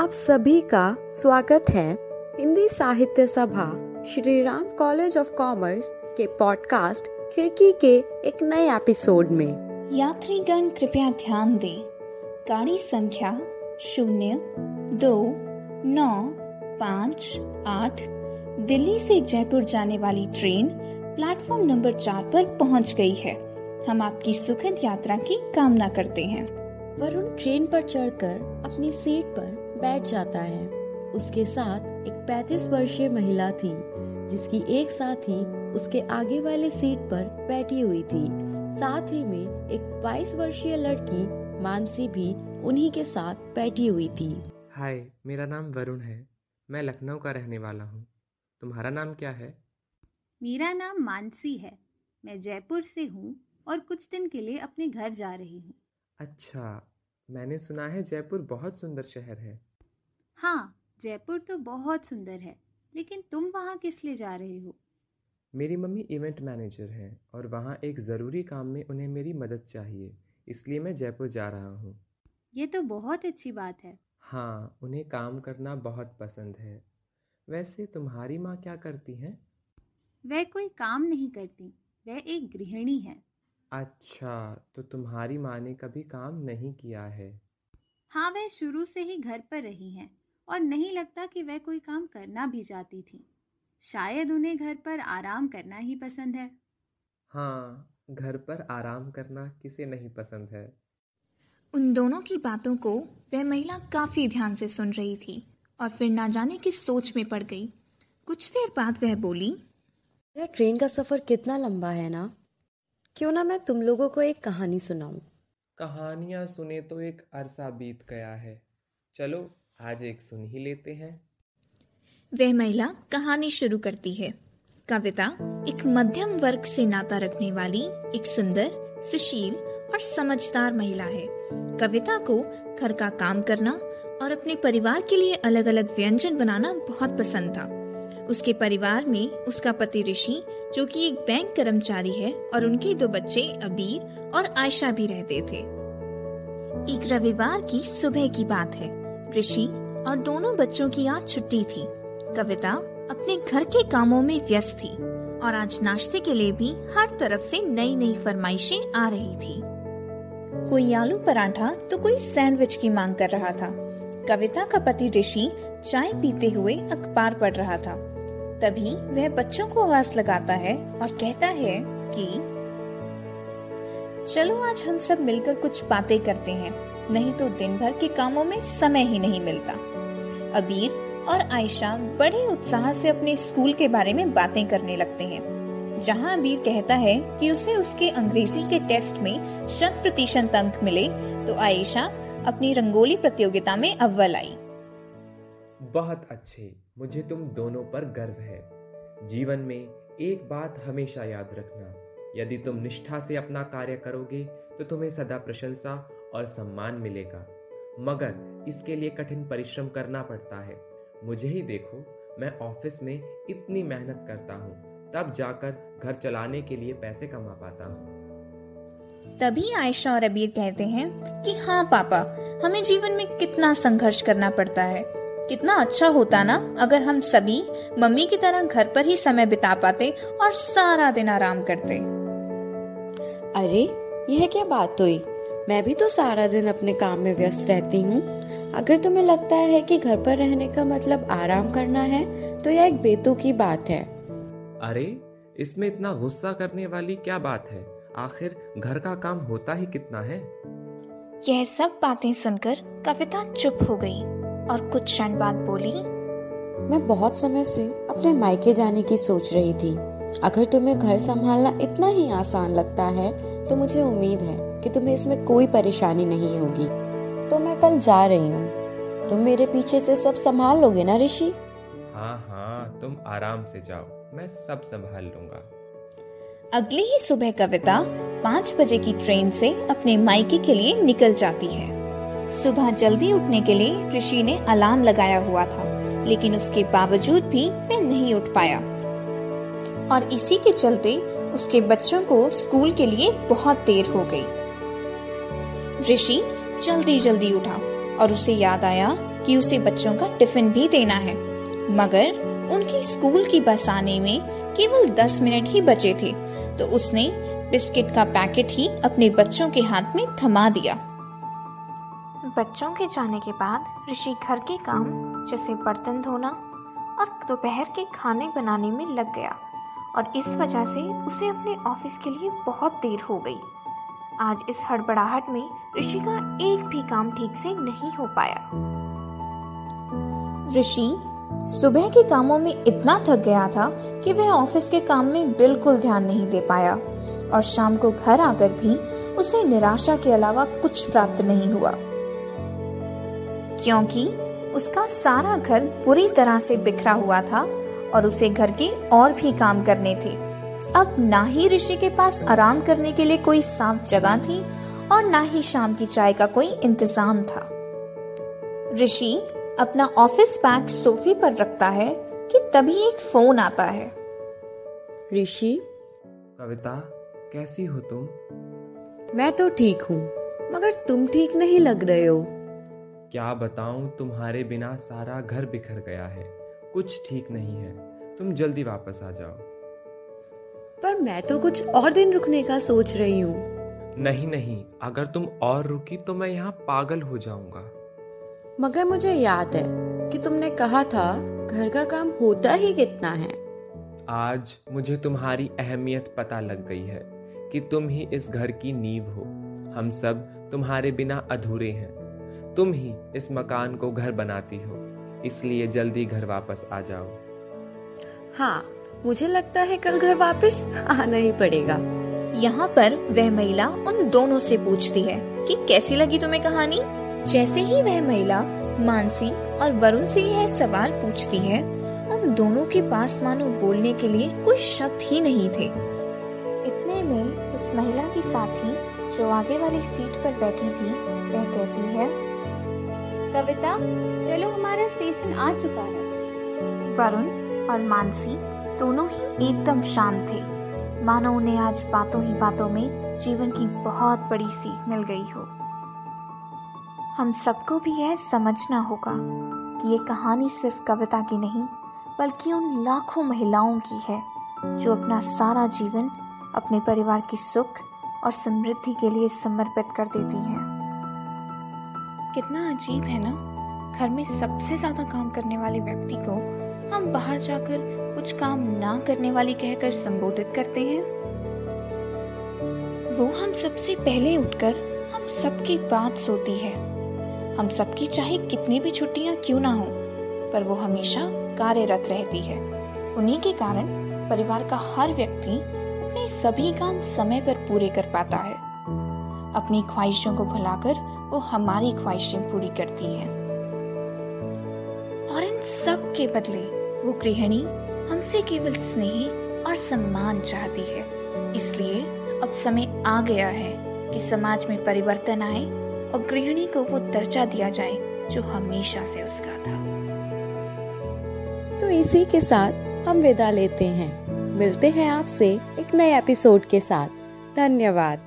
आप सभी का स्वागत है Hindi Sahitya Sabha Shri Ram College of Commerce के पॉडकास्ट खिड़की के एक नए एपिसोड में। यात्रीगण कृपया ध्यान दें। गाड़ी संख्या शून्य दो नौ पाँच आठ दिल्ली से जयपुर जाने वाली ट्रेन प्लेटफॉर्म नंबर चार पर पहुँच गई है। हम आपकी सुखद यात्रा की कामना करते हैं। वरुण ट्रेन पर चढ़कर अपनी सीट पर बैठ जाता है। उसके साथ एक 35 वर्षीय महिला थी जिसकी एक साथी उसके आगे वाले सीट पर बैठी हुई थी। साथ ही में एक 22 वर्षीय लड़की मानसी भी उन्हीं के साथ बैठी हुई थी। हाय मेरा नाम वरुण है। मैं लखनऊ का रहने वाला हूँ। तुम्हारा नाम क्या है? मेरा नाम मानसी है। मैं जयपुर से हूँ और कुछ दिन के लिए अपने घर जा रही हूँ। अच्छा मैंने सुना है जयपुर बहुत सुंदर शहर है। हाँ जयपुर तो बहुत सुंदर है लेकिन तुम वहाँ किस लिए जा रहे हो? मेरी मम्मी इवेंट मैनेजर हैं और वहाँ एक ज़रूरी काम में उन्हें मेरी मदद चाहिए इसलिए मैं जयपुर जा रहा हूँ। ये तो बहुत अच्छी बात है। हाँ उन्हें काम करना बहुत पसंद है। वैसे तुम्हारी माँ क्या करती हैं? वह कोई काम नहीं करती वह एक गृहिणी है। अच्छा तो तुम्हारी माँ ने कभी काम नहीं किया है? हाँ वह शुरू से ही घर पर रही हैं। और नहीं लगता कि वह कोई काम करना भी चाहती थी। शायद उन्हें घर पर आराम करना ही पसंद है। हाँ घर पर आराम करना किसे नहीं पसंद है? उन दोनों की बातों को वह महिला काफ़ी ध्यान से सुन रही थी और फिर ना जाने किस सोच में पड़ गई। कुछ देर बाद वह बोली यह ट्रेन का सफ़र कितना लंबा है ना? क्यों ना मैं तुम लोगों को एक कहानी सुनाऊं? कहानियाँ सुने तो एक अरसा बीत गया है। चलो आज एक सुन ही लेते हैं। वह महिला कहानी शुरू करती है। कविता एक मध्यम वर्ग से नाता रखने वाली एक सुंदर, सुशील और समझदार महिला है। कविता को घर का काम करना और अपने परिवार के लिए अलग अलग व्यंजन बनाना बहुत पसंद था। उसके परिवार में उसका पति ऋषि, जो कि एक बैंक कर्मचारी है और उनके दो बच्चे अबीर और आयशा भी रहते थे। एक रविवार की सुबह की बात है। ऋषि और दोनों बच्चों की आज छुट्टी थी। कविता अपने घर के कामों में व्यस्त थी और आज नाश्ते के लिए भी हर तरफ़ से नई नई फरमाइशें आ रही थी। कोई आलू पराठा तो कोई सैंडविच की मांग कर रहा था। कविता का पति ऋषि चाय पीते हुए अखबार पढ़ रहा था। तभी वह बच्चों को आवाज़ लगाता है और कहता है कि, चलो आज हम सब मिलकर कुछ बातें करते हैं। नहीं तो दिन भर के कामों में समय ही नहीं मिलता। अबीर और आयशा बड़े उत्साह से अपने स्कूल के बारे में बातें करने लगते हैं, जहाँ अबीर कहता है कि उसे उसके अंग्रेज़ी के टेस्ट में शत प्रतिशत अंक मिले तो आयशा अपनी रंगोली प्रतियोगिता में अव्वल आई। बहुत अच्छे। मुझे तुम दोनों पर गर्व है। जीवन में एक बात हमेशा याद रखना। यदि तुम निष्ठा से अपना कार्य करोगे तो तुम्हें सदा प्रशंसा और सम्मान मिलेगा। मगर इसके लिए कठिन परिश्रम करना पड़ता है। मुझे ही देखो मैं ऑफ़िस में इतनी मेहनत करता हूँ तब जाकर घर चलाने के लिए पैसे कमा पाता हूँ। तभी आयशा और अबीर कहते हैं कि हाँ पापा हमें जीवन में कितना संघर्ष करना पड़ता है। कितना अच्छा होता ना अगर हम सभी मम्मी की तरह घर पर ही समय बिता पाते और सारा दिन आराम करते। अरे यह क्या बात हुई? मैं भी तो सारा दिन अपने काम में व्यस्त रहती हूँ। अगर तुम्हें लगता है कि घर पर रहने का मतलब आराम करना है तो यह एक बेतु की बात है। अरे इसमें इतना गुस्सा करने वाली क्या बात है? आखिर घर का काम होता ही कितना है? यह सब बातें सुनकर कविता चुप हो गई और कुछ क्षण बाद बोली मैं बहुत समय से अपने मायके जाने की सोच रही थी। अगर तुम्हें घर संभालना इतना ही आसान लगता है तो मुझे उम्मीद है कि तुम्हें इसमें कोई परेशानी नहीं होगी। तो मैं कल जा रही हूँ। तुम मेरे पीछे से सब संभाल लोगे ना ऋषि? हाँ हाँ तुम आराम से जाओ। मैं सब संभाल लूँगा। अगली ही सुबह कविता पाँच बजे की ट्रेन से अपने मायके के लिए निकल जाती है। सुबह जल्दी उठने के लिए ऋषि ने अलार्म लगाया हुआ था लेकिन उसके बावजूद भी वह नहीं उठ पाया। और इसी के चलते उसके बच्चों को स्कूल के लिए बहुत देर हो गई। ऋषि, जल्दी जल्दी उठा और उसे याद आया कि उसे बच्चों का टिफ़िन भी देना है। मगर उनकी स्कूल की बस आने में केवल दस मिनट ही बचे थे तो उसने बिस्किट का पैकेट ही अपने बच्चों के हाथ में थमा दिया। बच्चों के जाने के बाद ऋषि घर के काम, जैसे बर्तन धोना और दोपहर के खाने बनाने में लग गया। और इस वजह से उसे अपने ऑफ़िस के लिए बहुत देर हो गई। आज इस हड़बड़ाहट में ऋषि का एक भी काम ठीक से नहीं हो पाया। ऋषि, सुबह के कामों में इतना थक गया था कि वह ऑफ़िस के काम में बिल्कुल ध्यान नहीं दे पाया और शाम को घर आकर भी उसे निराशा के अलावा कुछ प्राप्त नहीं हुआ। क्योंकि उसका सारा घर पूरी तरह से बिखरा हुआ था और उसे घर के और भी काम करने थे। अब ना ही ऋषि के पास आराम करने के लिए कोई साफ़ जगह थी और ना ही शाम की चाय का कोई इंतज़ाम था। ऋषि अपना ऑफ़िस बैग सोफे पर रखता है कि तभी एक फ़ोन आता है। ऋषि? कविता कैसी हो तुम? मैं तो ठीक हूँ मगर तुम ठीक नहीं लग रहे हो। क्या बताऊँ तुम्हारे बिना सारा घर बिखर गया है। कुछ ठीक नहीं है। तुम जल्दी वापस आ जाओ। पर मैं तो कुछ और दिन रुकने का सोच रही हूँ। नहीं नहीं अगर तुम और रुकी तो मैं यहाँ पागल हो जाऊँगा। मगर मुझे याद है कि तुमने कहा था घर का काम होता ही कितना है। आज मुझे तुम्हारी अहमियत पता लग गई है कि तुम ही इस घर की नींव हो। हम सब तुम्हारे बिना अधूरे हैं। तुम ही इस मकान को घर बनाती हो इसलिए जल्दी घर वापस आ जाओ। हाँ मुझे लगता है कल घर वापस आना ही पड़ेगा। यहाँ पर वह महिला उन दोनों से पूछती है कि कैसी लगी तुम्हें कहानी? जैसे ही वह महिला मानसी और वरुण से यह सवाल पूछती है, उन दोनों के पास मानो बोलने के लिए कोई शब्द ही नहीं थे। इतने में उस महिला की साथी जो आगे वाली सीट पर बैठी थी, वह कहती है, कविता, चलो हमारा स्टेशन आ चुका है। वरुण और मानसी दोनों ही एकदम शांत थे। मानो उन्हें आज बातों ही बातों में जीवन की बहुत बड़ी सीख मिल गई हो। हम सबको भी यह समझना होगा कि ये कहानी सिर्फ़ कविता की नहीं, बल्कि उन लाखों महिलाओं की है, जो अपना सारा जीवन अपने परिवार की सुख और समृद्धि के लिए समर्पित कर देती हैं। कितना अजीब है ना? घर में सबसे ज़्यादा काम करने वाले व्यक्ति को हम बाहर जाकर कुछ काम ना करने वाली कहकर संबोधित करते हैं। वो हम सबसे पहले उठकर हम सबकी बात सोती है। हम सबकी चाहे कितनी भी छुट्टियाँ क्यों ना हो, पर वो हमेशा कार्यरत रहती है। उन्हीं के कारण परिवार का हर व्यक्ति अपने सभी काम समय पर पूरे कर पाता है। अपनी ख्वाहिशों को भुलाकर वो हमारी ख्वाहिशें पूरी करती है। और इन सब के बदले वो गृहिणी हमसे केवल स्नेह और सम्मान चाहती है। इसलिए अब समय आ गया है कि समाज में परिवर्तन आए और गृहिणी को वो दर्जा दिया जाए, जो हमेशा से उसका था। तो इसी के साथ हम विदा लेते हैं। मिलते हैं आपसे एक नए एपिसोड के साथ। धन्यवाद।